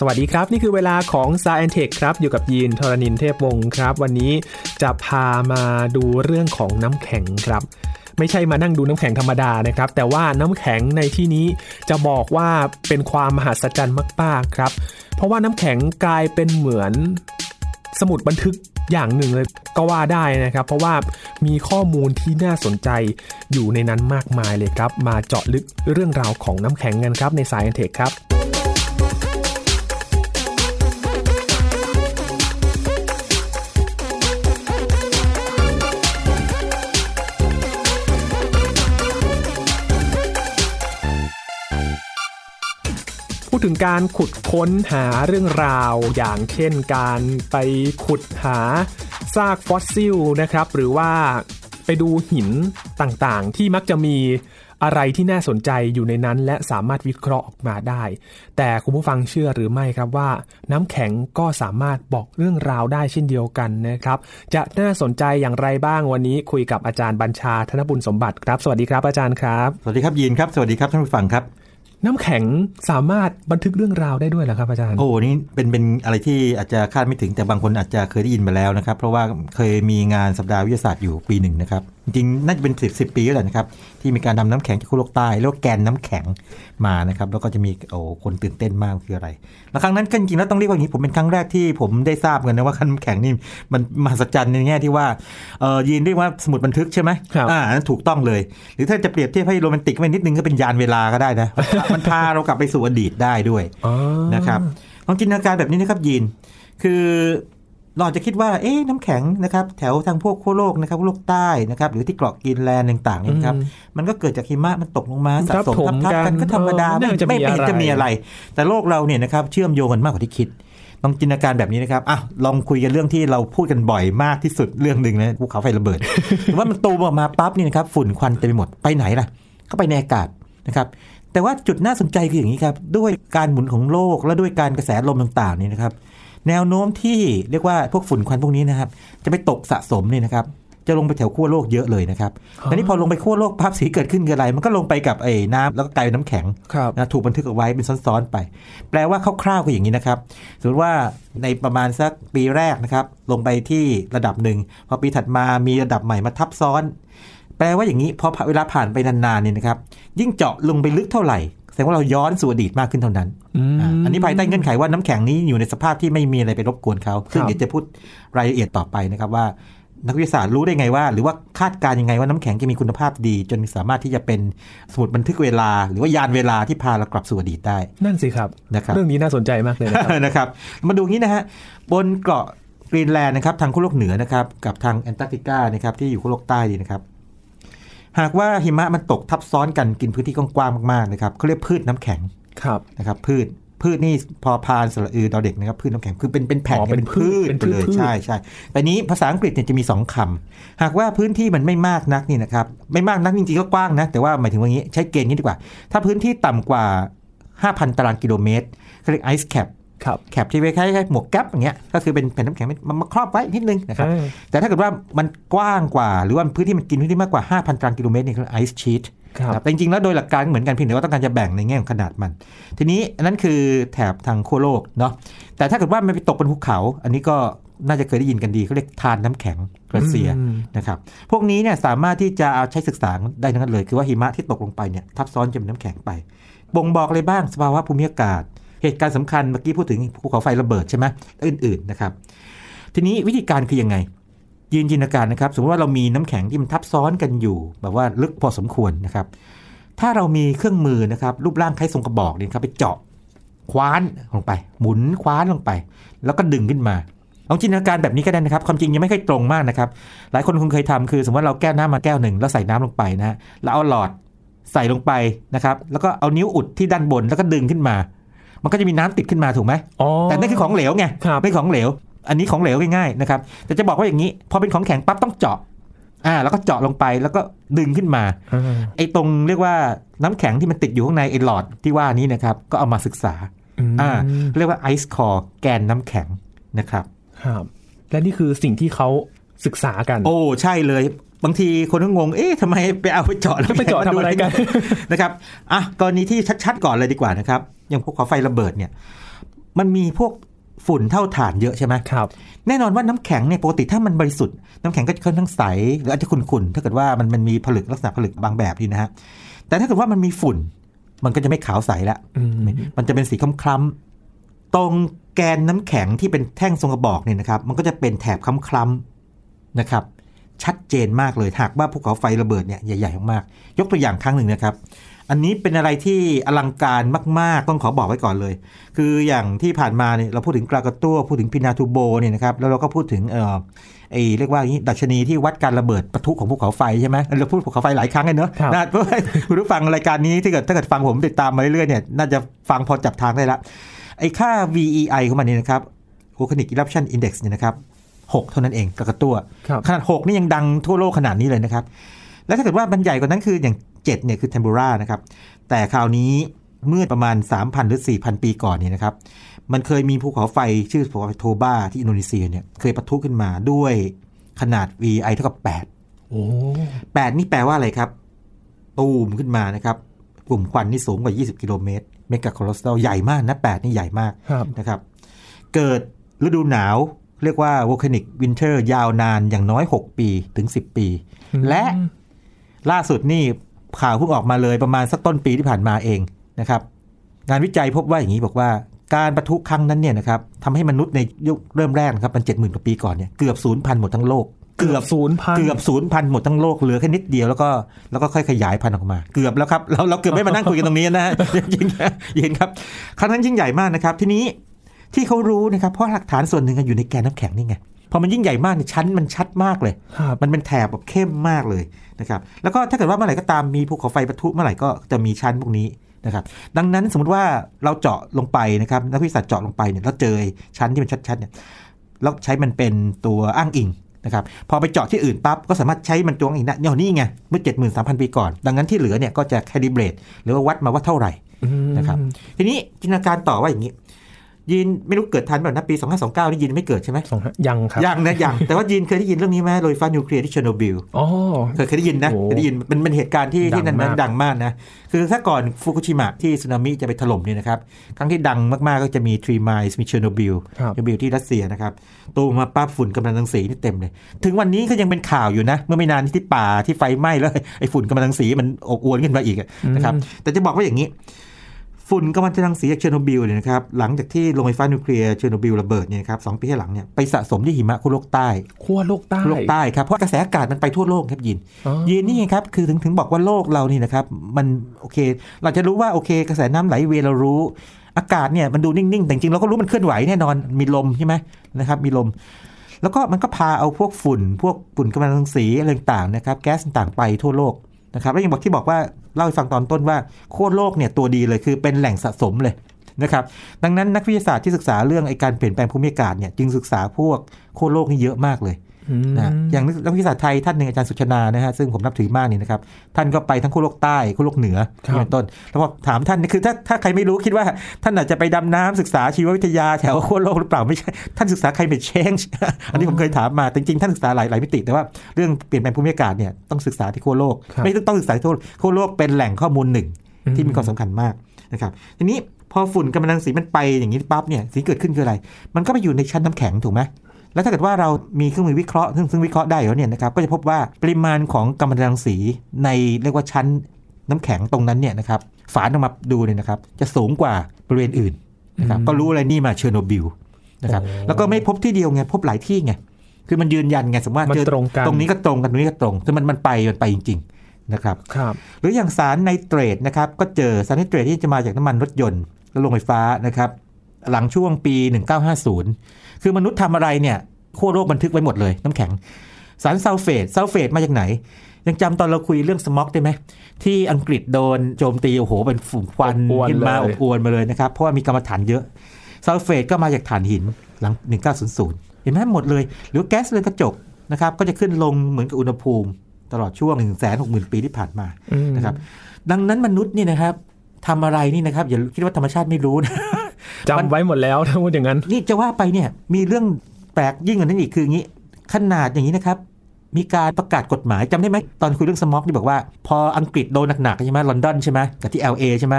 สวัสดีครับ นี่คือเวลาของ s ายแอนเทคครับ อยู่กับยีนทรณินเทพวงศ์ครับ วันนี้จะพามาดูเรื่องของน้ำแข็งครับ ไม่ใช่มานั่งดูน้ำแข็งธรรมดานะครับ แต่ว่าน้ำแข็งในที่นี้จะบอกว่าเป็นความมหัศจรรย์มากๆครับ เพราะว่าน้ำแข็งกลายเป็นเหมือนสมุดบันทึกอย่างหนึ่งเลยก็ว่าได้นะครับ เพราะว่ามีข้อมูลที่น่าสนใจอยู่ในนั้นมากมายเลยครับ มาเจาะลึกเรื่องราวของน้ำแข็งกันครับใน Sci and Tech ครับ ถึงการขุดค้นหาเรื่องราว อย่างเช่นการไปขุดหาซากฟอสซิลนะครับ หรือว่าไปดูหินต่างๆ ที่มักจะมีอะไรที่น่าสนใจอยู่ในนั้นและสามารถวิเคราะห์ออกมาได้ แต่คุณผู้ฟังเชื่อหรือไม่ครับว่า น้ำแข็งก็สามารถบอกเรื่องราวได้เช่นเดียวกันนะครับ จะน่าสนใจอย่างไรบ้างวันนี้คุยกับอาจารย์บัญชาธนบุญสมบัติครับ สวัสดีครับอาจารย์ครับ สวัสดีครับยีนครับ สวัสดีครับท่านผู้ฟังครับ น้ำแข็งสามารถบันทึกเรื่องราวได้ด้วยเหรอครับอาจารย์ โอ้นี่เป็นเป็นอะไรที่อาจจะคาดไม่ถึงแต่บางคนอาจจะเคยได้ยินมาแล้วนะครับ เพราะว่าเคยมีงานสัปดาห์วิทยาศาสตร์อยู่ปีหนึ่งนะครับ จริงๆน่าจะเป็นสิบสิบปีแล้วแหละนะครับ ที่มีการนำน้ำแข็งจากขั้วโลกใต้เรียกว่าแกนน้ำแข็งมานะครับ แล้วก็จะมีโอ้คนตื่นเต้นมากคืออะไร แล้วครั้งนั้นก็จริงๆแล้วต้องเรียกว่าอย่างนี้ผมเป็นครั้งแรกที่ผมได้ทราบกันนะว่าน้ำแข็งนี่มันมหัศจรรย์ในแง่ที่ว่าเออยีนเรียกว่าสมุดบันทึกใช่ไหมครับอ่าอันนั้นถูกต้องเลย หรือถ้าจะเปรียบเทียบให้โรแมนติกไปนิดนึงก็เป็นยานเวลาก็ได้นะมันพาเรากลับไปสู่อดีตได้ด้วยอ๋อนะครับลองจินตนาการแบบนี้นะครับยีนคือ เราอาจจะคิดว่าเอ๊ะน้ำแข็งนะครับแถวทางพวกขั้วโลกนะครับโลกใต้นะครับหรือที่เกาะกรีนแลนด์ต่างๆเนี่ยนะครับมันก็เกิดจากหิมะมันตกลงมาสะสมทับถมทับๆกันกันก็ธรรมดาเออไม่น่าจะไม่มีไม่เห็นอะไรจะมีอะไร แต่โลกเราเนี่ยนะครับเชื่อมโยงกันมากกว่าที่คิดลองจินตนาการแบบนี้นะครับอะลองคุยกันเรื่องที่เราพูดกันบ่อยมากที่สุดเรื่องหนึ่งนะภูเขาไฟระเบิดว่ามันตูมออกมาปั๊บนี่นะครับฝุ่นควันเต็มไปหมดไปไหนล่ะเข้าไปในอากาศนะครับแต่ว่าจุดน่าสนใจคืออย่างนี้ครับด้วยการหมุนของโลกและด้วยการกระแสลมต่างๆนี่นะครับ แนวโน้มที่เรียกว่าพวกฝุ่นควันพวกนี้นะครับ จะไปตกสะสมเนี่ยนะครับ จะลงไปแถวขั้วโลกเยอะเลยนะครับอ๋อแต่นี้พอลงไปขั้วโลกภาพสีเกิดขึ้นคืออะไร มันก็ลงไปกับไอ้น้ำแล้วก็กลายเป็นน้ำแข็งครับนะถูกบันทึกเอาไว้เป็นซ้อนๆไป แปลว่าคร่าวๆก็อย่างนี้นะครับสมมติว่าในประมาณสักปีแรกนะครับ ลงไปที่ระดับหนึ่งพอปีถัดมามีระดับใหม่มาทับซ้อน แปลว่าอย่างนี้พอเวลาผ่านไปนานๆเนี่ยนะครับยิ่งเจาะลงไปลึกเท่าไหร่แสดงว่าเราย้อนสู่อดีตมากขึ้นเท่านั้นอืมอ่าอันนี้ภายใต้เงื่อนไขว่าน้ำแข็งนี้อยู่ในสภาพที่ไม่มีอะไรไปรบกวนเขาซึ่งครับเดี๋ยวจะพูดรายละเอียดต่อไปนะครับว่า นักวิทยาศาสตร์รู้ได้ไงว่า หรือว่าคาดการณ์ยังไงว่าน้ำแข็งจะมีคุณภาพดี จนสามารถที่จะเป็นสมุดบันทึกเวลา หรือว่ายานเวลาที่พาเรากลับสู่อดีตได้นั่นสิครับนะครับ เรื่องนี้น่าสนใจมากเลยนะครับนะครับมาดูงี้นะฮะบนเกาะกรีนแลนด์นะครับทางขั้วโลกเหนือนะครับกับทางแอนตาร์กติกานะครับที่อยู่ขั้วโลกใต้ดีนะครับ หากว่าหิมะมันตกทับซ้อนกันกินพื้นที่กว้างๆมากๆนะครับเขาเรียกพืชน้ำแข็งครับนะครับพืชพืชนี่พอพานสระอือดอเด็กนะครับพืชน้ำแข็งคือเป็นเป็นแผ่นอ๋อเป็นพืชเป็นเป็นพืชไปเลยพืชใช่ใช่แต่นี้ภาษาอังกฤษเนี่ยจะมีสองคำหากว่าพื้นที่มันไม่มากนักนี่นะครับไม่มากนักจริงๆก็กว้างนะแต่ว่าหมายถึงว่างี้ใช้เกณฑ์นี้ดีกว่า ถ้าพื้นที่ต่ำกว่า 5,000 ตารางกิโลเมตรเขาเรียก ice cap ครับ cap ที่คล้ายๆหมวกแก๊ปอย่างเงี้ยก็คือเป็นแผ่นน้ำแข็งมันมาครอบไว้นิดนึงนะครับอ่าแต่ถ้าเกิดว่ามันกว้างกว่า หรือว่าพื้นที่มันกินพื้นที่มากกว่า 5,000ตารางกิโลเมตรเนี่ยคือไอซ์ชีตครับแต่จริงๆ แล้วโดยหลักการเหมือนกันเพียงแต่ว่าต้องการจะแบ่งในแง่ของขนาดมัน ทีนี้อันนั้นคือแถบทางขั้วโลกเนาะแต่ถ้าเกิดว่ามันไปตกบนภูเขา อันนี้ก็น่าจะเคยได้ยินกันดีเขาเรียกธารน้ำแข็ง glacier อืมนะครับพวกนี้เนี่ยสามารถที่จะเอาใช้ศึกษาได้ทั้งนั้นเลย คือว่าหิมะที่ตกลงไปเนี่ยทับซ้อนจนเป็นน้ำแข็งไป บ่งบอกอะไรบ้างสภาวะภูมิอากาศ เหตุการณ์สำคัญเมื่อกี้พูดถึงภูเขาไฟระเบิดใช่ไหมอื่นๆนะครับ ทีนี้วิธีการคือยังไงยืนจินตนาการนะครับ สมมติว่าเรามีน้ำแข็งที่มันทับซ้อนกันอยู่ แบบว่าลึกพอสมควรนะครับ ถ้าเรามีเครื่องมือนะครับ รูปร่างคล้ายทรงกระบอกเนี่ยครับไปเจาะคว้านลงไป หมุนคว้านลงไป แล้วก็ดึงขึ้นมาลองจินตนาการแบบนี้ก็ได้นะครับ ความจริงยังไม่ค่อยตรงมากนะครับ หลายคนคงเคยทำคือ สมมติว่าเราแก้วน้ำมาแก้วหนึ่งแล้วใส่น้ำลงไปนะฮะแล้วเอาหลอดใส่ลงไปนะครับ แล้วก็เอานิ้วอุดที่ด้านบนแล้วก็ดึงขึ้นมา มันก็จะมีน้ำติดขึ้นมาถูกไหมอ๋อแต่นั่นคือของเหลวไงครับไม่ของเหลว อันนี้ของเหลวง่ายๆนะครับแต่จะบอกว่าอย่างนี้พอเป็นของแข็งปั๊บต้องเจาะอ่าแล้วก็เจาะลงไปแล้วก็ดึงขึ้นมาอ่าไอ้ตรงเรียกว่าน้ำแข็งที่มันติดอยู่ข้างในไอ้หลอดที่ว่านี้นะครับก็เอามาศึกษามอ่าเรียกว่าไอซ์คอร์แกนน้ำแข็งนะครับครับและนี่คือสิ่งที่เขาศึกษากัน โอ้ใช่เลยบางทีคนก็งง เอ๊ะทำไมไปเอาไปเจาะแล้วไปเจาะทำอะไรกันนะครับ อะกรณีที่ชัดๆก่อนเลยดีกว่านะครับ อย่างพวกขอไฟระเบิดเนี่ย มันมีพวกฝุ่นเท่าฐานเยอะใช่ไหมครับ แน่นอนว่าน้ำแข็งเนี่ยปกติถ้ามันบริสุทธิ์น้ำแข็งก็จะค่อนข้างใสหรืออาจจะขุ่นๆถ้าเกิดว่ามันมันมีผลึกลักษณะผลึกบางแบบนี่นะฮะแต่ถ้าเกิดว่ามันมีฝุ่น มันก็จะไม่ขาวใสละอืมมันจะเป็นสีคล้ำๆตรงแกนน้ำแข็งที่เป็นแท่งทรงกระบอกเนี่ยนะครับ มันก็จะเป็นแถบคล้ำๆนะครับ ชัดเจนมากเลยหากว่าภูเขาไฟระเบิดเนี่ยใหญ่ๆมากๆยกตัวอย่างครั้งหนึ่งนะครับ อันนี้เป็นอะไรที่อลังการมาก ๆ ต้องขอบอกไว้ก่อนเลย คืออย่างที่ผ่านมาเนี่ยเราพูดถึงกรากาตัวพูดถึงพินาทูโบเนี่ยนะครับแล้วเราก็พูดถึงเอ่อไอ้เรียกว่าอย่างนี้ดัชนีที่วัดการระเบิดปะทุของภูเขาไฟใช่ไหมเราพูดภูเขาไฟหลายครั้งเลยเนอะครับนะเพราะว่าคุณผู้ฟังรายการนี้ที่เกิดถ้าเกิดฟังผมติดตามมาเรื่อยๆเนี่ยน่าจะฟังพอจับทางได้ละไอ้ค่า VEI ของมันเนี่ยนะครับ Volcanic Eruption Index เนี่ยนะครับหกเท่านั้นเองกรากาตัวครับขนาด 6 นี่ยังดังทั่วโลกขนาดนี้เลยนะครับแล้วถ้าเกิดว่ามันใหญ่กว่านั้นคืออย่าง 7เนี่ยคือเทมบูรานะครับ แต่คราวนี้เมื่อประมาณ 3,000 หรือ 4,000 ปีก่อนเนี่ยนะครับ มันเคยมีภูเขาไฟชื่อภูเขาไฟโทบาที่อินโดนีเซียเนี่ยเคยปะทุขึ้นมาด้วยขนาด VI เท่ากับ8โอ้8นี่แปลว่าอะไรครับ ตูมขึ้นมานะครับ กลุ่มควันนี่สูงกว่า 20 กิโลเมตร เมกะโคลอสตอลใหญ่มากนะ8นี่ใหญ่มากครับนะครับ เกิดฤดูหนาวเรียกว่า volcanic winter ยาวนานอย่างน้อย 6 ปีถึง 10 ปี และล่าสุดนี่ ข่าวเพิ่งออกมาเลยประมาณสักต้นปีที่ผ่านมาเองนะครับ งานวิจัยพบว่าอย่างนี้บอกว่า การประทุครั้งนั้นเนี่ยนะครับทำให้มนุษย์ในยุคเริ่มแรกนะครับมันเจ็ดหมื่นกว่าปีก่อนเนี่ยเกือบศูนย์พันหมดทั้งโลกเกือบศูนย์พันเกือบศูนย์พันหมดทั้งโลกเหลือแค่นิดเดียวแล้วก็แล้วก็ค่อยขยายพันธุ์ออกมา เกือบแล้วครับเราเราเกือบไม่มานั่งคุยกันตรงนี้นะจริงๆเห็นครับครั้งนั้นยิ่งใหญ่มากนะครับ ทีนี้ที่เขารู้นะครับเพราะหลักฐานส่วนหนึ่งอยู่ในแกนน้ำแข็งนี่ไง พอมันยิ่งใหญ่มากเนี่ยชั้นมันชัดมากเลยครับมันเป็นแถบแบบเข้มมากเลยนะครับ แล้วก็ถ้าเกิดว่าเมื่อไหร่ก็ตามมีภูเขาไฟปะทุเมื่อไหร่ก็จะมีชั้นพวกนี้นะครับ ดังนั้นสมมติว่าเราเจาะลงไปนะครับนักวิทยาศาสตร์เจาะลงไปเนี่ยแล้วเจอชั้นที่มันชัดๆเนี่ยแล้วใช้มันเป็นตัวอ้างอิงนะครับ พอไปเจาะที่อื่นปั๊บก็สามารถใช้มันตัวอ้างอิงได้เนี่ยนี่ไงเมื่อ 73,000 ปีก่อน ดังนั้นที่เหลือเนี่ยก็จะ calibrate หรือว่าวัดมาว่าเท่าไหร่อืมนะครับ ทีนี้จินตนาการต่อว่าอย่างนี้ ยินไม่รู้เกิดทันแบบนะปี 2529นี่ยินไม่เกิดใช่ไหมสองห้ายังครับยังนะยังแต่ว่ายินเคยได้ยินเรื่องนี้ไหมโรงไฟฟ้านิวเคลียร์ที่เชอร์โนบิลอ๋อเคยเคยได้ยินนะโอ้เคยได้ยินมันเป็นเหตุการณ์ที่ดังที่นั้นมากดังมากนะ คือถ้าก่อนฟุกุชิมะที่สึนามิจะไปถล่มเนี่ยนะครับ ครั้งที่ดังมากๆก็จะมีทรีไมล์มีเชอร์โนบิลครับเชอร์โนบิลที่รัสเซียนะครับตูมมาปั๊บฝุ่นกัมมันตรังสีนี่เต็มเลย ถึงวันนี้ก็ยังเป็นข่าวอยู่นะ เมื่อไม่นานที่ป่าที่ไฟไหม้แล้วไอ้ฝุ่นกัมมันตรังสีมันอบอวลขึ้นมาอีกอะนะครับแต่จะบอกว่าอย่างนี้ ฝุ่นกัมมันตรังสีจากเชอร์โนบิลเนี่ยนะครับหลังจากที่โรงไฟฟ้านิวเคลียร์เชอร์โนบิลระเบิดเนี่ยนะครับสองปีให้หลังเนี่ยไปสะสมที่หิมะขั้วโลกใต้ขั้วโลกใต้โลกใต้ครับเพราะกระแสอากาศมันไปทั่วโลกครับยินอ๋อยีนนี่ไงครับคือถึงถึงบอกว่าโลกเรานี่นะครับมันโอเค เราจะรู้ว่าโอเค กระแสน้ำไหลเวียนเรารู้ อากาศเนี่ยมันดูนิ่งๆแต่จริงๆเราก็รู้มันเคลื่อนไหวแน่นอนมีลมใช่ไหมนะครับมีลมแล้วก็มันก็พาเอาพวกฝุ่น พวกฝุ่นกัมมันตรังสีอะไรต่างๆนะครับแก๊สต่างๆไปทั่วโลกนะครับแล้วยังบอกที่บอกว่า เล่าให้ฟังตอนต้นว่าโค้ดโลกเนี่ยตัวดีเลยคือเป็นแหล่งสะสมเลยนะครับดังนั้นนักวิทยาศาสตร์ที่ศึกษาเรื่องไอการเปลี่ยนแปลงภูมิอากาศเนี่ยจึงศึกษาพวกโค้ดโลกนี่เยอะมากเลย นะอย่างนักวิทยาศาสตร์ไทยท่านหนึ่งอาจารย์สุชนานะฮะซึ่งผมนับถือมากนี่นะครับ ท่านก็ไปทั้งขั้วโลกใต้ขั้วโลกเหนือครับนี่เป็นต้น แล้วพอถามท่านนี่คือถ้าถ้าใครไม่รู้คิดว่า ท่านอาจจะไปดำน้ำศึกษาชีววิทยาแถวขั้วโลกหรือเปล่าไม่ใช่ ท่านศึกษา climate change อันนี้ผมเคยถามมาแต่จริงๆท่านศึกษาหลายหลายมิติ แต่ว่าเรื่องเปลี่ยนแปลงภูมิอากาศเนี่ยต้องศึกษาที่ขั้วโลกครับไม่ต้องต้องศึกษาที่ขั้วโลกขั้วโลกเป็นแหล่งข้อมูลหนึ่งที่มีความสำคัญมากนะครับทีนี้พอฝุ่นกัมมันตรังสีมันไปอย่างนี้ปั๊บเนี่ยสิ่งที่เกิดขึ้นคืออะไร มันก็ไปอยู่ในชั้นน้ำแข็งถูกไหม แล้วถ้าเกิดว่าเรามีเครื่องมือวิเคราะห์ซึ่งซึ่งวิเคราะห์ได้อยู่แล้วเนี่ยนะครับก็จะพบว่าปริมาณของกัมมันตรังสีในเรียกว่าชั้นน้ำแข็งตรงนั้นเนี่ยนะครับฝานออกมาดูเนี่ยนะครับจะสูงกว่าบริเวณอื่นนะครับอืมก็รู้อะไรนี่มาเชอร์โนบิลนะครับโอ้แล้วก็ไม่พบที่เดียวไงพบหลายที่ไงคือมันยืนยันไงสมมติว่ามันเจอตรงกันตรงนี้ก็ตรงกันตรงนี้ก็ตรงซึ่งมันมันไปมันไปจริง ๆนะครับครับ หรืออย่างสารไนเตรตนะครับก็เจอสารไนเตรตที่จะมาจากน้ำมันรถยนต์และโรงไฟฟ้านะครับหลังช่วงปี 1950 คือมนุษย์ทำอะไรเนี่ยขั้วโลกบันทึกไว้หมดเลยน้ำแข็ง สารซัลเฟตซัลเฟตมาจากไหน ยังจำตอนเราคุยเรื่อง smog ได้ไหม ที่อังกฤษโดนโจมตี โอ้โห เป็นฝุ่นควันอบอวลขึ้นมาเลยอบอวลมาเลยนะครับ เพราะว่ามีกำมะถันเยอะซัลเฟตก็มาจากถ่านหินหลัง 1900 เห็นไหมหมดเลย หรือแก๊สเรือนกระจกนะครับก็จะขึ้นลงเหมือนกับอุณหภูมิตลอดช่วง 1 6 0 0 0 0 ปีที่ผ่านมาอืมนะครับดังนั้นมนุษย์นี่นะครับทำอะไรนี่นะครับอย่าคิดว่าธรรมชาติไม่รู้นะ จำไว้หมดแล้วถ้าพูดอย่างนั้น นี่จะว่าไปเนี่ยมีเรื่องแปลกยิ่งกว่านั้นอีกคืออย่างนี้ ขนาดอย่างนี้นะครับมีการประกาศกฎหมายจำได้ไหมตอนคุยเรื่องสม็อกที่บอกว่า พออังกฤษโดนหนักๆใช่ไหมลอนดอนใช่ไหมกับที่ LA ใช่ไหม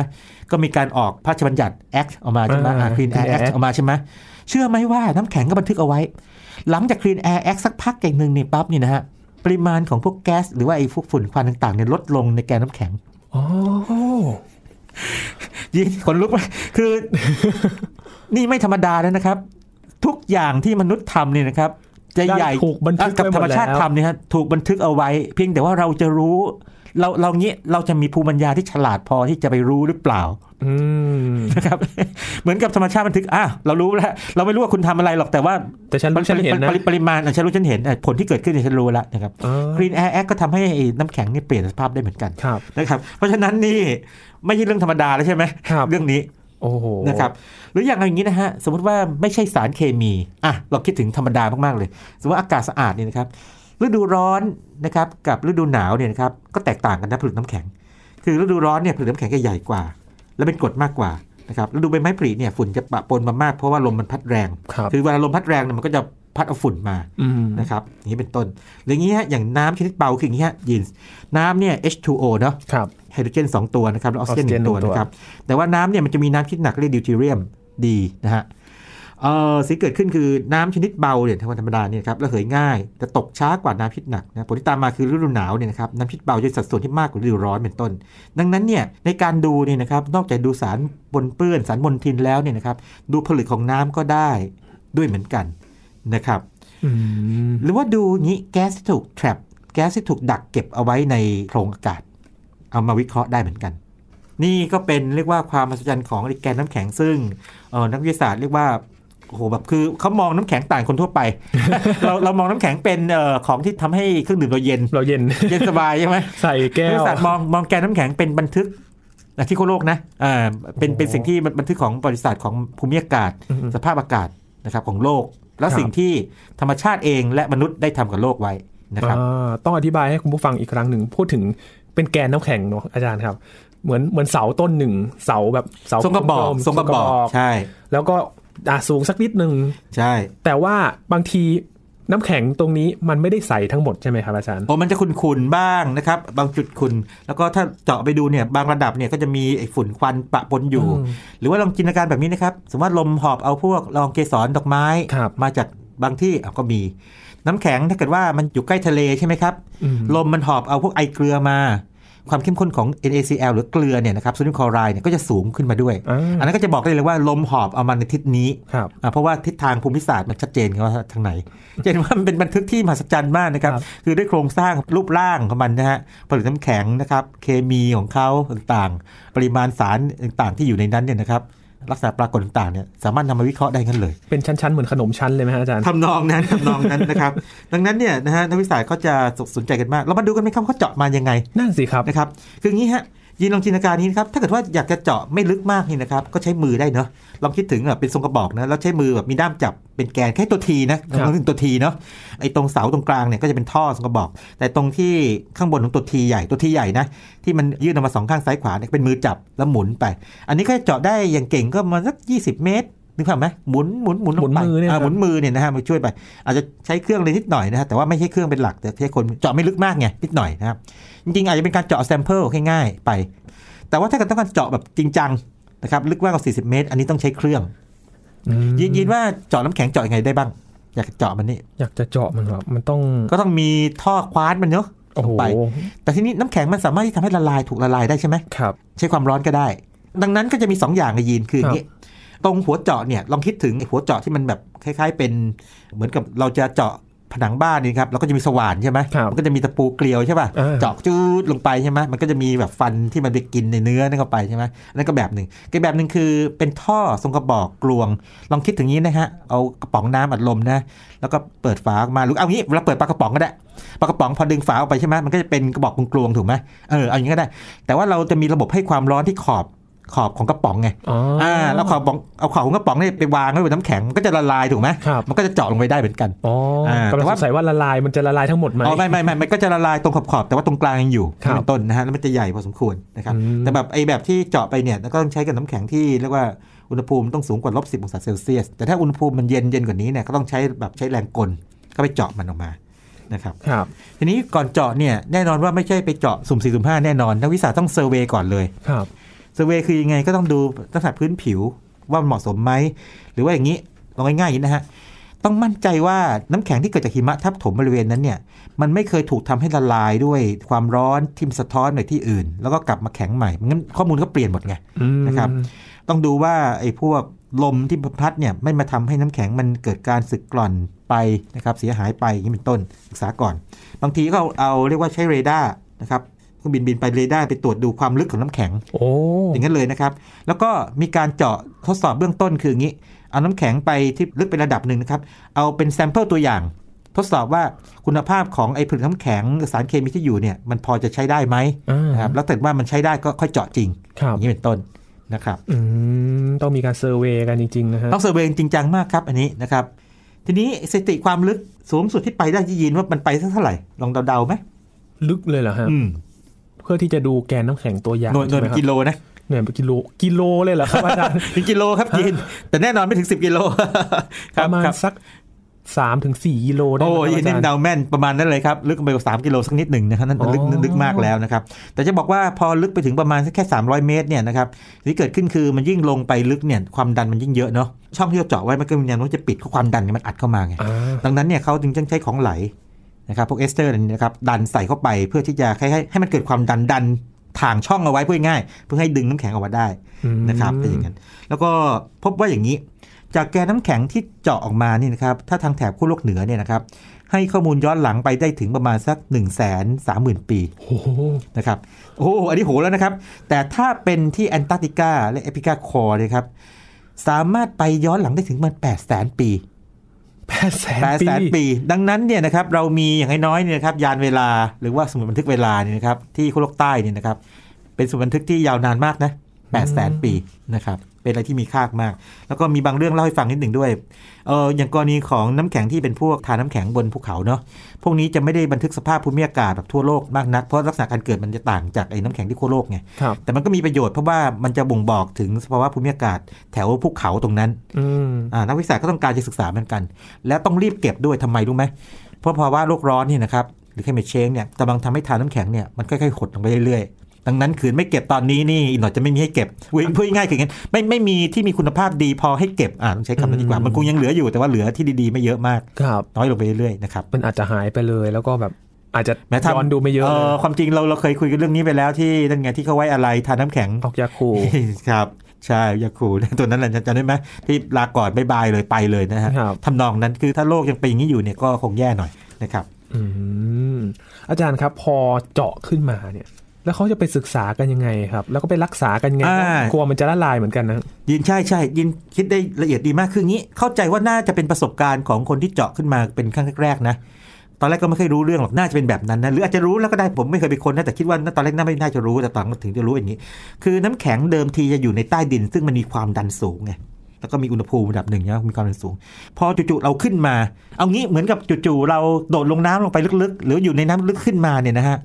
ก็มีการออกพระราชบัญญัติ Act ออกมาใช่ไหมอ่า Clean Air Clean Air Act ออกมาใช่ไหมเชื่อไหมว่าน้ำแข็งก็บันทึกเอาไว้ หลังจาก Clean Air Act สักพักเก่งหนึ่งนี่ปั๊บนี่นะฮะปริมาณของพวกแก๊สหรือว่าไอ้พวกฝุ่นควันต่างๆเนี่ยลดลงในแกนน้ำแข็งอ๋อ ยินขนลุกไหมคือ นี่ไม่ธรรมดาแล้วนะครับ ทุกอย่างที่มนุษย์ทำเนี่ยนะครับ จะใหญ่ได้ถูกบันทึกกับไว้หมดธรรมชาติแล้วทำเนี่ยฮะถูกบันทึกเอาไว้ เพียงแต่ว่าเราจะรู้เราเรางี้เราจะมีภูมิปัญญาที่ฉลาดพอที่จะไปรู้หรือเปล่าอืมนะครับเหมือนกับธรรมชาติบันทึกอะเรารู้แล้วเราไม่รู้ว่าคุณทำอะไรหรอกแต่ว่าแต่ฉันรู้ฉันเห็นนะปริปริมาณอะฉันรู้ฉันเห็นอะผลที่เกิดขึ้นเนี่ยฉันรู้แล้วนะครับอ๋อ Green Air Act ก็ทำให้ไอ้น้ำแข็งนี่เปลี่ยนสภาพได้เหมือนกันครับนะครับเพราะฉะนั้นนี่ไม่ใช่เรื่องธรรมดาแล้วใช่ไหมครับเรื่องนี้โอ้โหนะครับหรืออย่างอย่างนี้นะฮะสมมติว่าไม่ใช่สารเคมีอะเราคิดถึงธรรมดามากๆเลย สมมติว่าอากาศสะอาดเนี่ยนะครับ ฤดูร้อนนะครับกับฤดูหนาวเนี่ยนะครับก็แตกต่างกันนะผลึกน้ำแข็ง คือฤดูร้อนเนี่ยผลึกน้ำแข็งจะใหญ่กว่า และเป็นกรดมากกว่านะครับฤดูใบไม้ผลิเนี่ยฝุ่นจะปะปนมามากเพราะว่าลมมันพัดแรงครับคือเวลาลมพัดแรงเนี่ยมันก็จะพัดเอาฝุ่นมาอืมนะครับอย่างนี้เป็นต้นหรืออย่างนี้ฮะอย่างน้ำชนิดเบาคืออย่างนี้ฮะยินน้ำเนี่ย H2O เนาะครับไฮโดรเจน 2 ตัวนะครับแล้วออกซิเจนหนึ่งออกซิเจนหนึ่ตัวงตัวนะครับแต่ว่าน้ำเนี่ยมันจะมีน้ำชนิดหนักเรียกดิวทีเรียมดีนะฮะ เอ่อสิ่งที่เกิดขึ้นคือน้ำชนิดเบาเนี่ยธรรมธรรมดาเนี่ยครับระเหยง่ายแต่ตกช้ากว่าน้ำชนิดหนักนะผลที่ตามมาคือฤดูหนาวเนี่ยนะครับน้ำชนิดเบาจะมีสัดส่วนที่มากกว่าฤดูร้อนเป็นต้น ดังนั้นเนี่ยในการดูเนี่ยนะครับนอกจากดูสารปนเปื้อนสารมลทินแล้วเนี่ยนะครับดูผลึกของน้ำก็ได้ด้วยเหมือนกันนะครับอืมหรือว่าดูงี้แก๊สที่ถูก trap แก๊สที่ถูกดักเก็บเอาไว้ในโพรงอากาศ เอามาวิเคราะห์ได้เหมือนกันนี่ก็เป็นเรียกว่าความมหัศจรรย์ของแกนน้ำแข็งซึ่งเอ่อนักวิทยาศาสตร์เรียกว่า โอ้โหแบบคือเขามองน้ำแข็งต่างคนทั่วไป เราเรามองน้ำแข็งเป็นเอ่อของที่ทำให้เครื่องดื่มเราเย็นเราเย็นเย็นสบายใช่ไหมใส่แก้นักวิทวยาศาสตร์มองมองแกนน้ำแข็งเป็นบันทึกนะที่โคโลกนะอ่าเป็นเป็นสิ่งที่บันทึกของบริษัทของภูมิอากาศอืมสภาพอากาศนะครับของโลก และครับสิ่งที่ธรรมชาติเองและมนุษย์ได้ทำกับโลกไว้นะครับอ่าต้องอธิบายให้คุณผู้ฟังอีกครั้งหนึ่งพูดถึงเป็นแกนน้ำแข็งเนาะอาจารย์ครับเหมือนเหมือนเสาต้นหนึ่งเสาแบบเสาทรงกระบอกลมๆทรงกระบอกใช่ แล้วก็ อ่าสูงสักนิดหนึ่งใช่ แต่ว่าบางทีน้ำแข็งตรงนี้มันไม่ได้ใสทั้งหมดใช่ไหมครับอาจารย์โอ้มันจะขุ่นๆบ้างนะครับ บางจุดขุ่นแล้วก็ถ้าเจาะไปดูเนี่ยบางระดับเนี่ยก็จะมีไอ้ฝุ่นควันปะปนอยู่อืมหรือว่าลองจินตนาการแบบนี้นะครับ สมมติว่าลมหอบเอาพวกลองเกสรดอกไม้ครับมาจากบางที่อะก็มี น้ำแข็งถ้าเกิดว่ามันอยู่ใกล้ทะเลใช่ไหมครับอืมลมมันหอบเอาพวกไอเกลือมา ความเข้มข้นของ NaCl หรือเกลือเนี่ยนะครับโซเดียมคลอไรด์เนี่ยก็จะสูงขึ้นมาด้วยอ่าอันนั้นก็จะบอกได้เลยว่าลมหอบเอามาในทิศนี้ครับอะเพราะว่าทิศทางภูมิศาสตร์มันชัดเจนว่าทางไหนจะเห็นว่ามันเป็นบันทึกที่มหัศจรรย์มากนะครับครับคือด้วยโครงสร้างรูปร่างของมันนะฮะผลิตน้ำแข็งนะครับ เคมีของเขาต่างๆ ปริมาณสารต่างๆที่อยู่ในนั้นเนี่ยนะครับ ลักษณะปรากฏต่างๆเนี่ยสามารถนำมาวิเคราะห์ได้กันเลย เป็นชั้นๆ เหมือนขนมชั้นเลยไหมฮะอาจารย์ทำนองนั้นทำนองนั้นนะครับ ดังนั้นเนี่ยนะฮะนักวิทยาศาสตร์เขาจะสนใจกันมาก เรามาดูกันไหมครับว่าเขาเจาะมายังไง นั่นสิครับนะครับ คืออย่างนี้ฮะ ยินลองจินตนาการนี้นะครับถ้าเกิดว่าอยากจะเจาะไม่ลึกมากนี่นะครับก็ใช้มือได้เนาะลองคิดถึงแบบเป็นทรงกระบอกนะแล้วใช้มือแบบมีด้ามจับเป็นแกนแค่ตัวทีนะลองถึงตัวทีเนาะไอ้ตรงเสาตรงกลางเนี่ยก็จะเป็นท่อทรงกระบอก แต่ตรงที่ข้างบนของตัวทีใหญ่ตัวทีใหญ่นะที่มันยื่นออกมาสองข้างซ้ายขวาเนี่ยเป็นมือจับแล้วหมุนไป อันนี้ก็เจาะได้อย่างเก่งก็ประมาณสัก 20 เมตร นึกภาพไหมหมุนหมุนหมุนลงไปหมุนมือเนี่ยาครับหมุนมือเนี่ยนะฮะมาช่วยไป อาจจะใช้เครื่องเลยนิดหน่อยนะฮะแต่ว่าไม่ใช่เครื่องเป็นหลักแต่ใช้คนเจาะไม่ลึกมากไงนิดหน่อยนะครับจริงๆอาจจะเป็นการเจาะแซมเปิลง่ายๆไป แต่ว่าถ้าเกิดต้องการเจาะแบบจริงจังนะครับลึกมากกว่า 40 เมตร อันนี้ต้องใช้เครื่องอืมยินยินว่าเจาะน้ำแข็งเจาะยังไงได้บ้าง อยากเจาะมันนี่อยากจะเจาะมันครับมันต้องก็ต้องมีท่อคว้านมันเนาะโอ้โหไป แต่ทีนี้น้ำแข็งมันสามารถที่ทำให้ละลายถูกละลายได้ใช่ไหมครับ ใช้ความร้อนก็ได้ ดังนั้นก็จะมี 2 อย่างในยีนคืออย่างนี้ ตรงหัวเจาะเนี่ยลองคิดถึงไอ้หัวเจาะที่มันแบบคล้าย ๆ เป็นเหมือนกับเราจะเจาะผนังบ้านนี่ครับเราก็จะมีสว่านใช่ไหมครับมันก็จะมีตะปูเกลียวใช่ป่ะอ่าเจาะจูดลงไปใช่ไหมมันก็จะมีแบบฟันที่มันไปกินในเนื้อนั่นเข้าไปใช่ไหมนั่นก็แบบหนึ่งอีกแบบหนึ่งคือเป็นท่อทรงกระบอกกลวง ลองคิดถึงนี้นะฮะเอากระป๋องน้ำอัดลมนะแล้วก็เปิดฝาออกมาหรือเอางี้เวลาเปิดปลากระป๋องก็ได้ปลากระป๋องพอดึงฝาออกไปใช่ไหมมันก็จะเป็นกระบอกกลวงๆถูกไหมเออเอาอย่างนี้ก็ได้ แต่ว่าเราจะมีระบบให้ความร้อนที่ขอบ ขอบของกระป๋องไงอ๋อออ่าแล้วขอบของเอาขอบของกระป๋องเนี่ยไปวางไว้บนน้ำแข็งมันก็จะละลายถูกไหมครับมันก็จะเจาะลงไปได้เหมือนกันอ๋ออากำลัแต่งว่าสงสัยว่าละลายมันจะละลายทั้งหมดไหมอ๋อไม่ไม่ไม่มันก็จะละลายตรงขอบขอบๆแต่ว่าตรงกลางยังอยู่ครับเป็นต้นนะฮะแล้วมันจะใหญ่พอสมควรนะครับอืมแต่แบบไอ้แบบที่เจาะไปเนี่ยก็ต้องใช้กับน้ำแข็งที่เรียกว่าอุณหภูมิต้องสูงกว่าลบสิบองศาเซลเซียสแต่ถ้าอุณหภูมิมันเย็นเย็นกว่านี้เนี่ยก็ต้องใช้แบบใช้แรงกลเข้าไปเจาะมันออกมานะครับครับ ทีนี้ก่อนเจาะเนี่ยแน่นอนว่าไม่ใช่ไปเจาะสุ่มสี่สุ่มห้าแน่นอนนักวิชาต้อง survey ก่อนเลยครับ survey คือยังไงก็ต้องดูลักษณะพื้นผิวว่ามันเหมาะสมไหม หรือว่าอย่างนี้ลองง่ายๆอย่างนี้นะฮะ ต้องมั่นใจว่าน้ำแข็งที่เกิดจากหิมะทับถมบริเวณนั้นเนี่ย มันไม่เคยถูกทำให้ละลายด้วยความร้อนทิมสะท้อนในที่อื่น แล้วก็กลับมาแข็งใหม่งั้นข้อมูลก็เปลี่ยนหมดไงนะครับ ต้องดูว่าไอ้พวกลมที่พัดเนี่ยไม่มาทำให้น้ำแข็งมันเกิดการสึกกร่อนไปนะครับเสียหายไปอย่างนี้เป็นต้นศึกษาก่อน บางทีก็เอาเรียกว่าใช้เรดาร์นะครับ รื่องบินบินไปเรดาร์ไปตรวจดูความลึกของน้ำแข็งโอ้อย่างนั้นเลยนะครับ แล้วก็มีการเจาะทดสอบเบื้องต้นคืออย่างนี้ เอาน้ำแข็งไปที่ลึกไประดับหนึ่งนะครับ เอาเป็น sample ตัวอย่าง ทดสอบว่าคุณภาพของไอ้ผลึกน้ำแข็งหรือสารเคมีที่อยู่เนี่ยมันพอจะใช้ได้ไหมอ่านะครับแล้วแต่ว่ามันใช้ได้ก็ค่อยเจาะจริงครับอย่างนี้เป็นต้นนะครับอืมต้องมีการ survey กันจริงๆนะฮะต้อง surveyย์จริงจังมากครับอันนี้นะครับ ทีนี้สถิติความลึกสูงสุดที่ไปได้ที่ยินว่ามันไปสักเท่าไหร่ลองเดาๆไหมลึกเลยเหรอฮะอืมเพื่อที่จะดูแกนน้ำแข็งตัวอย่างหน่วยหน่วยใช่ไหมเป็นครับกิโลนะหน่วยเป็นกิโลกิโลเลยเหรอครับอาจารย์เป็นกิโลครับยิน แต่แน่นอนไม่ถึง10กิโลคปรับระมาณครับสักสามถึงสี่กิโลได้โอ้ไหมยครับอานี่จารย์เดาแม่นประมาณนั้นเลยครับ ลึกไปกว่า3กิโลสักนิดหนึ่งนะครับนั่นอ๋อลึกลึกมากแล้วนะครับ แต่จะบอกว่าพอลึกไปถึงประมาณสักแค่ 300 เมตรเนี่ยนะครับสิ่งที่เกิดขึ้นคือมันยิ่งลงไปลึกเนี่ยความดันมันยิ่งเยอะเนาะช่องที่เราเจาะไว้มันก็มีแนวโน้มจะปิดเพราะความดันเนี่ยมันอัดเข้ามาไงอ่าดังนั้นเนี่ยเขาจึงต้องใช้ของไหล นะครับพวกเอสเตอร์นี่นะครับดันใส่เข้าไปเพื่อที่จะให้ให้ให้มันเกิดความดันดันทางช่องเอาไว้เพื่อง่าย เพื่อให้ดึงน้ำแข็งออกมาได้อืมนะครับเป็นอย่างนั้นแล้วก็พบว่าอย่างนี้ จากแกนน้ำแข็งที่เจาะออกมานี่นะครับถ้าทางแถบขั้วโลกเหนือเนี่ยนะครับให้ข้อมูลย้อนหลังไปได้ถึงประมาณสัก1 3 0 0 0 0ปีโอ้โหนะครับโอ้โหอันนี้โหแล้วนะครับ แต่ถ้าเป็นที่แอนตาร์กติกาและ EPICA core เลยครับสามารถไปย้อนหลังได้ถึงมัน8 0 0 0 0 0ปีแปดแสน แปดปีแสนปี ดังนั้นเนี่ยนะครับเรามีอย่างน้อยๆเนี่ยนะครับยานเวลาหรือว่าสมุดบันทึกเวลาเนี่ยนะครับที่ขั้วโลกใต้เนี่ยนะครับเป็นสมุดบันทึกที่ยาวนานมากนะ แปดแสนปีนะครับเป็นอะไรที่มีค่ามาก แล้วก็มีบางเรื่องเล่าให้ฟังนิดหนึ่งด้วยเอออย่างกรณีของน้ำแข็งที่เป็นพวกทานน้ำแข็งบนภูเขาเนาะพวกนี้จะไม่ได้บันทึกสภาพภูมิอากาศแบบทั่วโลกมากนักเพราะลักษณะการเกิดมันจะต่างจากไอ้น้ำแข็งที่ขั้วโลกไงครับแต่มันก็มีประโยชน์เพราะว่ามันจะบ่งบอกถึงสภาวะภูมิอากาศแถวภูเขาตรงนั้นอืมอ่านักวิทยาศาสตร์ก็ต้องการจะศึกษาเหมือนกัน และต้องรีบเก็บด้วยทำไมรู้ไหมเพราะภาวะโลกร้อนเนี่ยนะครับหรือ climate change เนี่ยกำลังทำให้ทานน้ำแข็งเนี่ยมันค่อยๆหดลงไปเรื่อยๆ ดังนั้นคืนไม่เก็บตอนนี้นี่อีกหน่อยจะไม่มีให้เก็บพูดพูดง่ายๆคืออย่างนั้นไม่ไม่มีที่มีคุณภาพดีพอให้เก็บอ่าต้องใช้คำนั้นดีกว่าอืมมันคงยังเหลืออยู่แต่ว่าเหลือที่ดีๆไม่เยอะมากครับน้อยลงไปเรื่อยๆนะครับมันอาจจะหายไปเลยแล้วก็แบบอาจจะแม้ทำย้อนดูไม่เยอะเอเลยอความจริงเราเราเคยคุยกันเรื่องนี้ไปแล้วที่นั่นไงที่เขาไว้อะไรทานน้ำแข็งออกยาคูครับใช่ยาคูลตัวนั้นแหละจำได้ไหมที่ลาก่อนบายบายเลยไปเลยนะฮะครับทำนองนั้นคือถ้าโลกยังเป็นอย่างนี้อยู่เนี่ยก็คงแย่หน่อยนะครับอืมอาจารย์ครับพอเจาะขึ้นมาเนี่ย แล้วเขาจะไปศึกษากันยังไงครับ แล้วก็ไปรักษากันยังไงอ่ากลัวมันจะละลายเหมือนกันนะยินใช่ใช่ยินคิดได้ละเอียดดีมากคืองี้ เข้าใจว่าน่าจะเป็นประสบการณ์ของคนที่เจาะขึ้นมาเป็นครั้งแรกๆนะตอนแรกก็ไม่เคยรู้เรื่องหรอกน่าจะเป็นแบบนั้นนะหรืออาจจะรู้แล้วก็ได้ผมไม่เคยเป็นคนนะแต่คิดว่าตอนแรกน่าไม่น่าจะรู้แต่ตอนหลังถึงจะรู้อย่างนี้ คือน้ำแข็งเดิมทีจะอยู่ในใต้ดิน ซึ่งมันมีความดันสูงไงแล้วก็มีอุณหภูมิระดับหนึ่งนะมีความดันสูง พอจู่ๆเราขึ้นมา เอางี้เหมือนกับจู่ๆเราโดดลงน้ำลงไปลึกๆ หรืออยู่ในน้ำลึกขึ้นมาเนี่ยนะฮะ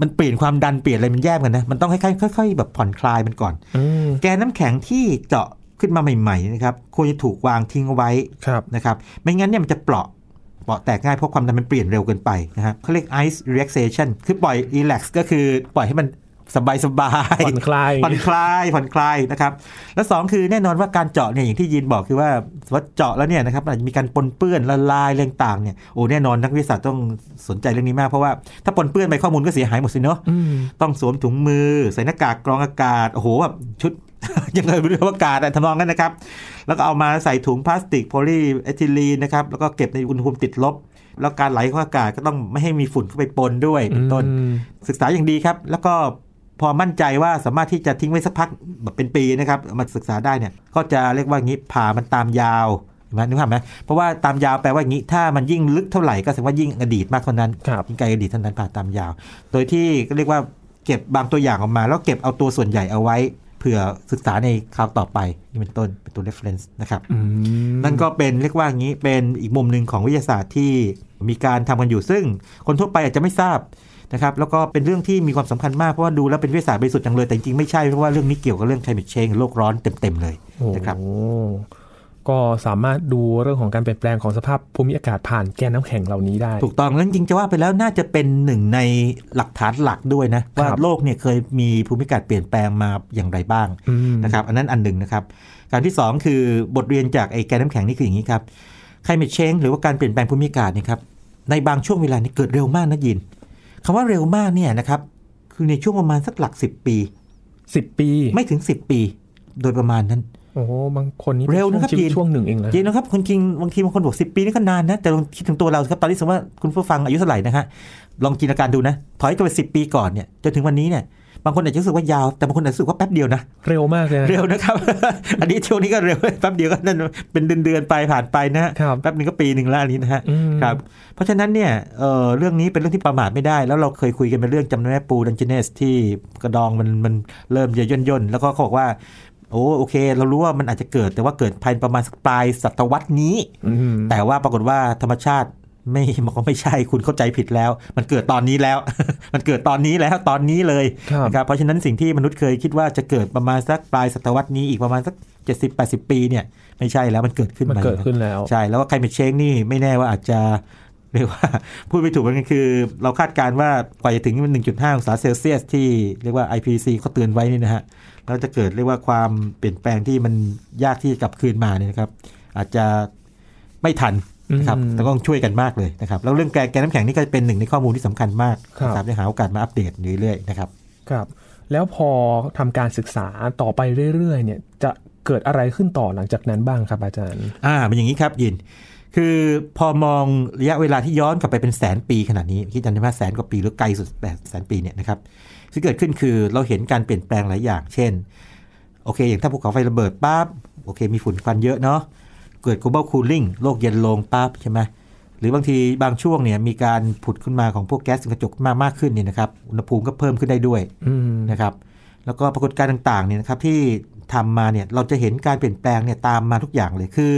มันเปลี่ยนความดันเปลี่ยนอะไรมันแยกกันนะ มันต้องค่อยๆค่อยๆแบบผ่อนคลายมันก่อนอืมแกนน้ำแข็งที่เจาะขึ้นมาใหม่ๆนะครับควรจะถูกวางทิ้งเอาไว้ครับนะครับไม่งั้นเนี่ยมันจะเปราะเปราะแตกง่ายเพราะความดันมันเปลี่ยนเร็วเกินไปนะฮะเขาเรียก ice relaxation คือปล่อย relax ก็คือปล่อยให้มัน สบายสบายๆผ่อนคลายผ่อนคลายผ่อนคลายนะครับ แล้วสองคือแน่นอนว่าการเจาะเนี่ยอย่างที่ยินบอกคือว่าว่าเจาะแล้วเนี่ยนะครับอาจจะมีการปนเปื้อนละลายเรื่องต่างเนี่ยโอ้แน่นอนนักวิทยาศาสตร์ต้องสนใจเรื่องนี้มากเพราะว่าถ้าปนเปื้อนไปข้อมูลก็เสียหายหมดสิเนาะอืมต้องสวมถุงมือใส่หน้ากากกรองอากาศโอ้โหแบบชุดยังไงไม่รู้อากาศอะทำนองนั้นนะครับ แล้วก็เอามาใส่ถุงพลาสติกโพลีเอทิลีนนะครับแล้วก็เก็บในอุณหภูมิติดลบแล้วการไหลของอากาศก็ต้องไม่ให้มีฝุ่นเข้าไปปนด้วยเป็นต้นอืมศึกษาอย่างดีครับ แล้วก็ พอมั่นใจว่าสามารถที่จะทิ้งไว้สักพักแบบเป็นปีนะครับเอามาศึกษาได้เนี่ยก็จะเรียกว่างี้ผ่ามันตามยาวเห็นไหมนึกภาพไหมเพราะว่าตามยาวแปลว่าอย่างนี้ ถ้ามันยิ่งลึกเท่าไหร่ก็แสดงว่ายิ่งอดีตมากเท่านั้นครับยิ่งไกลอดีตเท่านั้นผ่าตามยาว โดยที่ก็เรียกว่าเก็บบางตัวอย่างออกมา แล้วเก็บเอาตัวส่วนใหญ่เอาไว้เผื่อศึกษาในคราวต่อไปนี่เป็นต้นเป็นตัว reference นะครับอืมนั่นก็เป็นเรียกว่างี้เป็นอีกมุมหนึ่งของวิทยาศาสตร์ที่มีการทำกันอยู่ซึ่งคนทั่วไปอาจจะไม่ทราบ นะครับแล้วก็เป็นเรื่องที่มีความสำคัญมากเพราะว่าดูแล้วเป็นวิทยาศาสตร์บริสุทธิ์จังเลยแต่จริงๆไม่ใช่เพราะว่าเรื่องนี้เกี่ยวกับเรื่อง climate change โลกร้อนเต็มๆเลยโอ้นะครับก็สามารถดูเรื่องของการเปลี่ยนแปลงของสภาพภูมิอากาศผ่านแกนน้ำแข็งเหล่านี้ได้ ถูกต้องแล้วจริงๆจะว่าไปแล้วน่าจะเป็นหนึ่งในหลักฐานหลักด้วยนะว่าโลกเนี่ยเคยมีภูมิอากาศเปลี่ยนแปลงมาอย่างไรบ้างอืมนะครับอันนั้นอันหนึ่งนะครับการที่ 2 คือบทเรียนจากไอ้แกนน้ำแข็งนี่คืออย่างนี้ครับไคลเม c เชงหรือว่าการเปลี่ยนแปลงภูมิอากาศเนี่ยครับในบางช่วงเวลานี่เกิดเร็วมากนะยิน คำว่าเร็วมากเนี่ยนะครับ คือในช่วงประมาณสักหลัก10ปีสิบปี ไม่ถึง10ปี โดยประมาณนั้น โอ้โหบางคนนี่เร็วนะครับช่วงชีวิตยินช่วงหนึ่งเองนะจริงนะครับคนจริงบางทีบางคนบอกสิปีนี่ก็นานนะ แต่ลองคิดถึงตัวเราสิครับตอนนี้สมมติว่าคุณผู้ฟังอายุเท่าไหร่นะฮะลองจินตนาการดูนะถอยกลับไปสิปีก่อนเนี่ยจนถึงวันนี้เนี่ย บางคนอาจจะรู้สึกว่ายาว แต่บางคนอาจจะรู้สึกว่าแป๊บเดียวนะ เร็วมากเลยนะเร็วนะครับ อันนี้ช่วงนี้ก็เร็วแป๊บเดียวก็นั่นเป็นเดือนเดือนๆไปผ่านไปนะฮะครับแป๊บหนึงก็ปีหนึ่งแล้วอันนี้นะฮะอืมครับ เพราะฉะนั้นเนี่ยเอ่อเรื่องนี้เป็นเรื่องที่ประมาทไม่ได้ แล้วเราเคยคุยกันเป็นเรื่องจำได้ไหมปูดันเจเนสที่กระดองมันมันเริ่มจะย่นย่นๆแล้วก็เขาบอกว่าโอ้โอเค เรารู้ว่ามันอาจจะเกิดแต่ว่าเกิดภายในประมาณสักปลายศตวรรษนี้อืมแต่ว่าปรากฏว่าธรรมชาติ ไม่บอกว่าไม่ใช่คุณเข้าใจผิดแล้ว มันเกิดตอนนี้แล้ว มันเกิดตอนนี้แล้วตอนนี้เลยครับนะครับเพราะฉะนั้นสิ่งที่มนุษย์เคยคิดว่าจะเกิดประมาณสักปลายศตวรรษนี้อีกประมาณสัก70-80ปีเนี่ยไม่ใช่แล้วมันเกิดขึ้นมันมาเกิดขึ้นแล้วใช่แล้วว่าใครเป็นเชงนี่ไม่แน่ว่าอาจจะเรียกว่าพูดไม่ถูกเหมือนกันคือ เราคาดการณ์ว่ากว่าจะถึง 1.5 องศาเซลเซียสที่เรียกว่า IPCC เขาเตือนไว้นี่นะฮะแล้วจะเกิดเรียกว่าความเปลี่ยนแปลงที่มันยากที่จะกลับคืนมาเนี่ยนะครับ อาจจะไม่ทัน นะครับอืมแต่ก็ต้องช่วยกันมากเลยนะครับ แล้วเรื่องแกนแกนน้ำแข็งนี่ก็เป็นหนึ่งในข้อมูลที่สำคัญมากครับนะครับได้หาโอกาสมาอัปเดตอยู่เรื่อยๆนะครับ ครับ แล้วพอทำการศึกษาต่อไปเรื่อยๆ เนี่ย จะเกิดอะไรขึ้นต่อหลังจากนั้นบ้างครับอาจารย์ อ่าเป็นอย่างนี้ครับยิน คือพอมองระยะเวลาที่ย้อนกลับไปเป็นแสนปีขนาดนี้คิดกันได้ไหมแสนกว่าปีหรือไกลสุดแปดแสนปีเนี่ยนะครับที่เกิดขึ้นคือเราเห็นการเปลี่ยนแปลงหลายอย่าง เช่น โอเค อย่างถ้าภูเขาไฟระเบิดปั๊บโอเค มีฝุ่นควันเยอะเนาะ เกิด global cooling โลกเย็นลงปั๊บใช่ไหมหรือบางทีบางช่วงเนี่ยมีการผุดขึ้นมาของพวกแก๊สเรือนกระจกมากมากขึ้นเนี่ยนะครับอุณหภูมิก็เพิ่มขึ้นได้ด้วยอืมนะครับแล้วก็ปรากฏการณ์ต่างๆเนี่ยนะครับที่ทำมาเนี่ยเราจะเห็นการเปลี่ยนแปลงเนี่ยตามมาทุกอย่างเลยคือ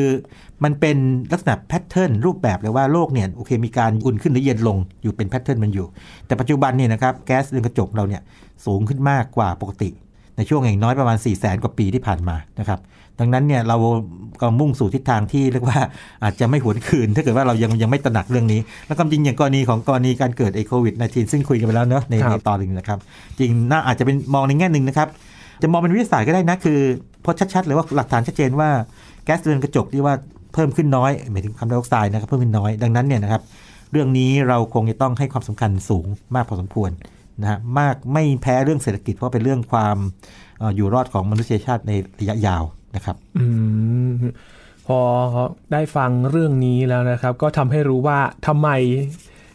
มันเป็นลักษณะ pattern รูปแบบเลยว่าโลกเนี่ยโอเคมีการอุ่นขึ้นหรือเย็นลงอยู่เป็น pattern มันอยู่ แต่ปัจจุบันเนี่ยนะครับแก๊สเรือนกระจกเราเนี่ยสูงขึ้นมากกว่าปกติ ในช่วงอย่างน้อยประมาณ4 0 0แสนกว่าปีที่ผ่านมานะครับ ดังนั้นเนี่ยเรากำลังมุ่งสู่ทิศทางที่เรียกว่าอาจจะไม่หวนคืน ถ้าเกิดว่าเรายังยังไม่ตระหนักเรื่องนี้ แล้วก็จริงอย่างกรณีของกรณีการเกิดไอโควิด -19 ซึ่งคุยกันไปแล้วเนอะในครับในตอนหนึ่งนะครับ จริงน่าอาจจะเป็นมองในแง่หนึ่งนะครับ จะมองเป็นวิทยาศาสตร์ก็ได้นะคือเพราะชัดๆเลยว่าหลักฐานชัดเจนว่าแก๊สเรือนกระจกที่ว่าเพิ่มขึ้นน้อยหมายถึงคาร์บอนไดออกไซด์นะครับเพิ่มขึ้นน้อยดังนั้นเนี่ยนะครับเรื่องนี้เราคงจะต้องให้ความสำคัญสูงมากพอสมควรนะฮะมากไม่แพ้เรื่องเศรษฐกิจเพราะเป็นเรื่องความเอ่ออยู่รอดของมนุษยชาติในระยะยาว นะครับ อืมพอได้ฟังเรื่องนี้แล้วนะครับ ก็ทำให้รู้ว่าทำไม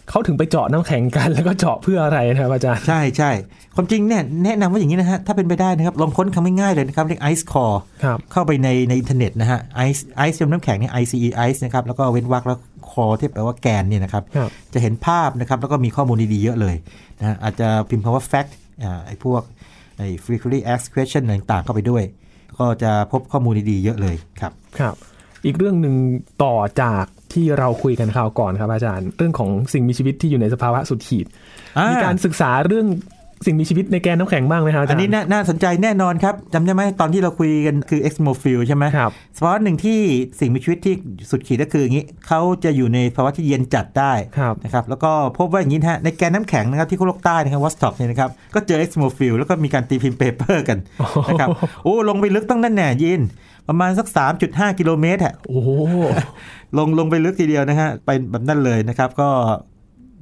เขาถึงไปเจาะน้ำแข็งกัน แล้วก็เจาะเพื่ออะไรนะครับอาจารย์ ใช่ใช่ความจริงเนี่ยแนะนำว่าอย่างนี้นะฮะ ถ้าเป็นไปได้นะครับ ลองค้นคำง่ายๆเลยนะครับ เรียก ice core ครับเข้าไปในในอินเทอร์เน็ตนะฮะ ice ice จำน้ำแข็งเนี่ย ice ice นะครับ แล้วก็เว้นวรรคแล้ว core ที่แปลว่าแกนเนี่ยนะครับครับ จะเห็นภาพนะครับ แล้วก็มีข้อมูลดีๆเยอะเลยนะฮะอาจจะพิมพ์คำว่า fact อ่าไอ้พวกไอ้ frequently asked question อะไรต่างๆเข้าไปด้วย ก็จะพบข้อมูลดีๆเยอะเลยครับครับ อีกเรื่องหนึ่งต่อจากที่เราคุยกันคราวก่อนครับอาจารย์ เรื่องของสิ่งมีชีวิตที่อยู่ในสภาวะสุดขีดอ่ามีมีการศึกษาเรื่อง สิ่งมีชีวิตในแกนน้ำแข็งบ้างไหมครับอาจารอันย์นี้น่าน่าสนใจแน่นอนครับจำได้ไหมตอนที่เราคุยกันคือ extremophile ใช่ไหมครับสภาวะหนึ่งที่สิ่งมีชีวิตที่สุดขีดก็คืออย่างนี้เขาจะอยู่ในภาวะที่เย็นจัดได้ครับนะครับแล้วก็พบว่าอย่างนี้นะฮะในแกนน้ำแข็งนะครับที่ขั้วโลกใต้นะครับวอสต็อกเนี่ยนะครับก็เจอ extremophile แล้วก็มีการตีพิมพ์ paper กันนะครับโอ้ลงไปลึกต้องนั่นแน่ยินประมาณสัก 3.5 กิโลเมตรฮะโอ้โหลงลงไปลึกทีเดียวนะฮะไปแบบนั้นเลยนะครับก็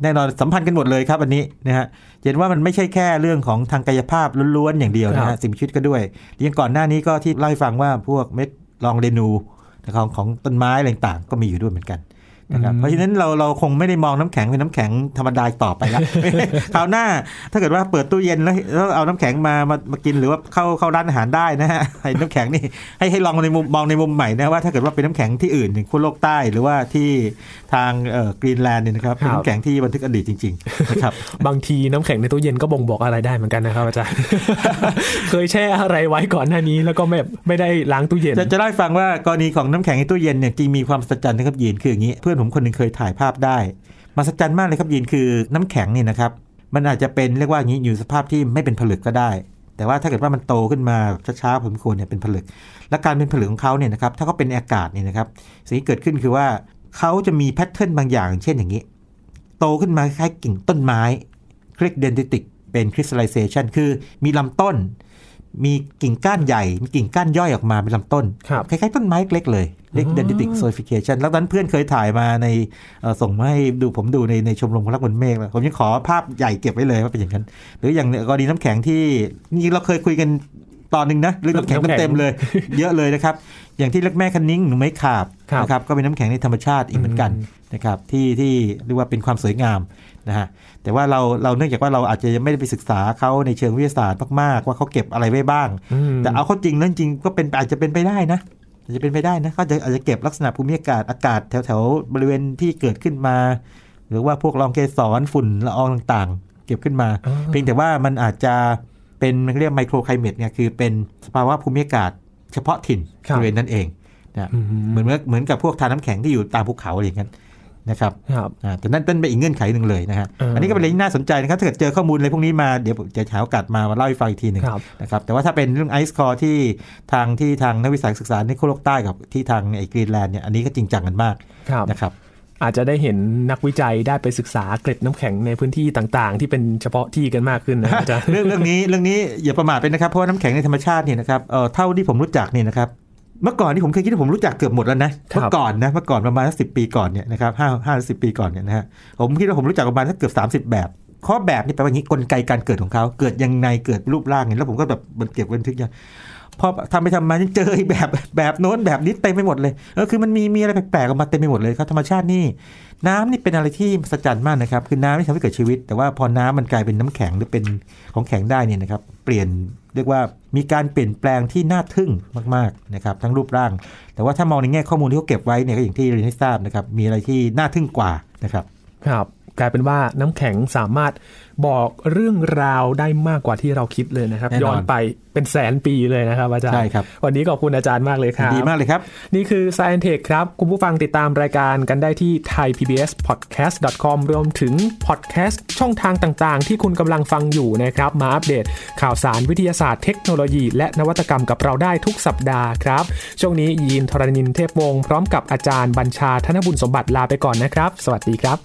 แน่นอนสัมพันธ์กันหมดเลยครับอันนี้นะฮะเห็นว่ามันไม่ใช่แค่เรื่องของทางกายภาพล้วนๆอย่างเดียวนะครัฮะบสิ่งมีชีวิตก็ด้วยอย่างก่อนหน้านี้ก็ที่เล่าให้ฟังว่าพวกเม็ดลองเรนูของของต้นไม้อะไรต่างๆก็มีอยู่ด้วยเหมือนกัน นะครับเพราะฉะนั้นเราเราคงไม่ได้มองน้ำแข็งเป็นน้ำแข็งธรรมดาอีกต่อไปแล้วคราวหน้าถ้าเกิดว่าเปิดตู้เย็นแล้วแล้วเอาน้ำแข็งมามามากินหรือว่าเข้าเข้าร้านอาหารได้นะฮะไอ้น้ำแข็งนี่ให้ให้ลองในมุมมองในมุมใหม่นะว่าถ้าเกิดว่าเป็นน้ำแข็งที่อื่นอย่างขั้วโลกใต้หรือว่าที่ทางเอ่อกรีนแลนด์เนี่ยนะครับเป็นครับน้ำแข็งที่บันทึกอดีตจริงๆนะครับบางทีน้ำแข็งในตู้เย็นก็บ่งบอกอะไรได้เหมือนกันนะครับอาจารย์เคยแช่อะไรไว้ก่อนหน้านี้แล้วก็ไม่ไม่ได้ล้างตู้เย็นจะจะเล่าให้ฟังว่ากรณีของน้ำแข็งในตู้เย็นเนี่ยจริงมีความมหัศจรรย์นะครับยีนคืออย่างนี้เพื่อนผมคนหนึ่งเคยถ่ายภาพได้มหัศจรรย์มากเลยครับยีนคือน้ำแข็งนี่นะครับมันอาจจะเป็นเรียกว่าอย่างนี้อยู่สภาพที่ไม่เป็นผลึกก็ได้ แต่ว่าถ้าเกิดว่ามันโตขึ้นมาช้าๆผมควรเนี่ยเป็นผลึก และการเป็นผลึกของเขาเนี่ยนะครับถ้าเขาเป็นอากาศเนี่ยนะครับสิ่งที่เกิดขึ้นคือว่าเขาจะมี pattern บางอย่าง เช่นอย่างนี้ โตขึ้นมาคล้ายกิ่งต้นไม้เรียก dendritic เป็น crystallization คือมีลำต้น มีกิ่งก้านใหญ่ มีกิ่งก้านย่อยออกมาเป็นลำต้นครับคล้ายๆต้นไม้เล็กเลยเรียกอืม dendritic solidification แล้วตอนนั้นเพื่อนเคยถ่ายมาในเอ่อส่งมาให้ดูผมดูในในชมรมคนรักบนเมฆแล้วผมยังขอภาพใหญ่เก็บไว้เลยว่าเป็นอย่างนั้น หรืออย่างกรณีน้ำแข็งที่นี่เราเคยคุยกันตอนหนึ่งนะเรื่องน้ำแข็งน้ำแข็งเต็มๆเลย เยอะเลยนะครับ อย่างที่เล็กแม่คันนิ้งหนูไม้ขาบครับนะครับก็เป็นน้ำแข็งในธรรมชาติอีกเหมือนกันอืมนะครับที่ที่เรียกว่าเป็นความสวยงาม นะฮะแต่ว่าเราเราเนื่องจากว่าเราอาจจะยังไม่ได้ไปศึกษาเขาในเชิงวิทยาศาสตร์มากๆว่าเขาเก็บอะไรไว้บ้างอืมแต่เอาเข้าจริงแล้วจริงๆก็เป็นอาจจะเป็นไปได้นะอาจจะเป็นไปได้นะเขาจะอาจจะเก็บลักษณะภูมิอากาศอากาศแถวๆบริเวณที่เกิดขึ้นมา หรือว่าพวกรองเกสรฝุ่นละอองต่างๆ เก็บขึ้นมาอ่าเพียงแต่ว่ามันอาจจะเป็นมันเรียกไมโครไคลเมตเนี่ยคือเป็นสภาวะภูมิอากาศเฉพาะถิ่นบริเวณนั้นเองนะอืมเหมือนเหมือนกับพวกทานน้ำแข็งที่อยู่ตามภูเขาอะไรอย่างนั้น นะครับครับอ่าแต่นั่นเป็นอีกเงื่อนไขหนึ่งเลยนะฮะเอออัอันนี้ก็เป็นเรื่องที่น่าสนใจนะครับถ้าเกิดเจอข้อมูลอะไรพวกนี้มาเดี๋ยวผมจะหาโอกาสมามาเล่าให้ฟังอีกทีหนึ่งครับนะครับแต่ว่าถ้าเป็นเรื่องไอซ์คอร์ที่ทางที่ทางนักวิสาหศึกษาในขั้วโลกใต้กับที่ทางไอ้กรีนแลนด์เนี่ยอันนี้ก็จริงจังกันมากครับนะครับอาจจะได้เห็นนักวิจัยได้ไปศึกษาเกล็ดน้ำแข็งในพื้นที่ต่างๆ ที่เป็นเฉพาะที่กันมากขึ้นนะอาจารย์เรื่องเรื่องนี้เรื่องนี้อย่าประมาทไปนะครับเพราะว่าน้ำแข็งในธรรมชาติเนี่ยนะครับเอ่อเท่าที่ผมรู้จักเนี่ยนะครับ เมื่อก่อนที่ผมเคยคิดว่าผมรู้จักเกือบหมดแล้วนะครับเมื่อก่อนนะเมื่อก่อนประมาณสิบปีก่อนเนี่ยนะครับห้าห้าสิบปีก่อนเนี่ยนะฮะผมคิดว่าผมรู้จักประมาณสักเกือบสามสิบแบบข้อแบบนี่แปลว่าอย่างนี้กลไกการเกิดของเขาเกิดยังไงเกิดรูปร่างไงแล้วผมก็แบบบันเก็บบันทึกอย่างพอทำไปทำมายังเจออีกแบบแบบโน้นแบบนี้เต็มไปหมดเลยเออคือมันมีมีอะไรแปลกๆออกมาเต็มไปหมดเลยครับธรรมชาตินี่ น้ำนี่เป็นอะไรที่มหัศจรรย์มากนะครับคือน้ำที่ทำให้เกิดชีวิต แต่ว่าพอน้ำมันกลายเป็นน้ำแข็งหรือเป็นของแข็งได้เนี่ยนะครับเปลี่ยน เรียกว่ามีการเปลี่ยนแปลงที่น่าทึ่งมากๆนะครับทั้งรูปร่าง แต่ว่าถ้ามองในแง่ข้อมูลที่เขาเก็บไว้เนี่ยก็อย่างที่เรียนให้ทราบนะครับมีอะไรที่น่าทึ่งกว่านะครับครับ กลายเป็นว่าน้ำแข็งสามารถบอกเรื่องราวได้มากกว่าที่เราคิดเลยนะครับแน่นอนย้อนไปเป็นแสนปีเลยนะครับอาจารย์ใช่ครับวันนี้ขอบคุณอาจารย์มากเลยครับ ดีมากเลยครับ นี่คือ Science Tech ครับ คุณผู้ฟังติดตามรายการกันได้ที่ thaipbspodcast.com รวมถึงพอดแคสต์ช่องทางต่างๆ ที่คุณกำลังฟังอยู่นะครับ มาอัปเดตข่าวสารวิทยาศาสตร์เทคโนโลยี และนวัตกรรมกับเราได้ทุกสัปดาห์ครับ ช่วงนี้ยีนทรณินเทพวงศ์พร้อมกับอาจารย์บัญชาธนบุญสมบัติลาไปก่อนนะครับ สวัสดีครับ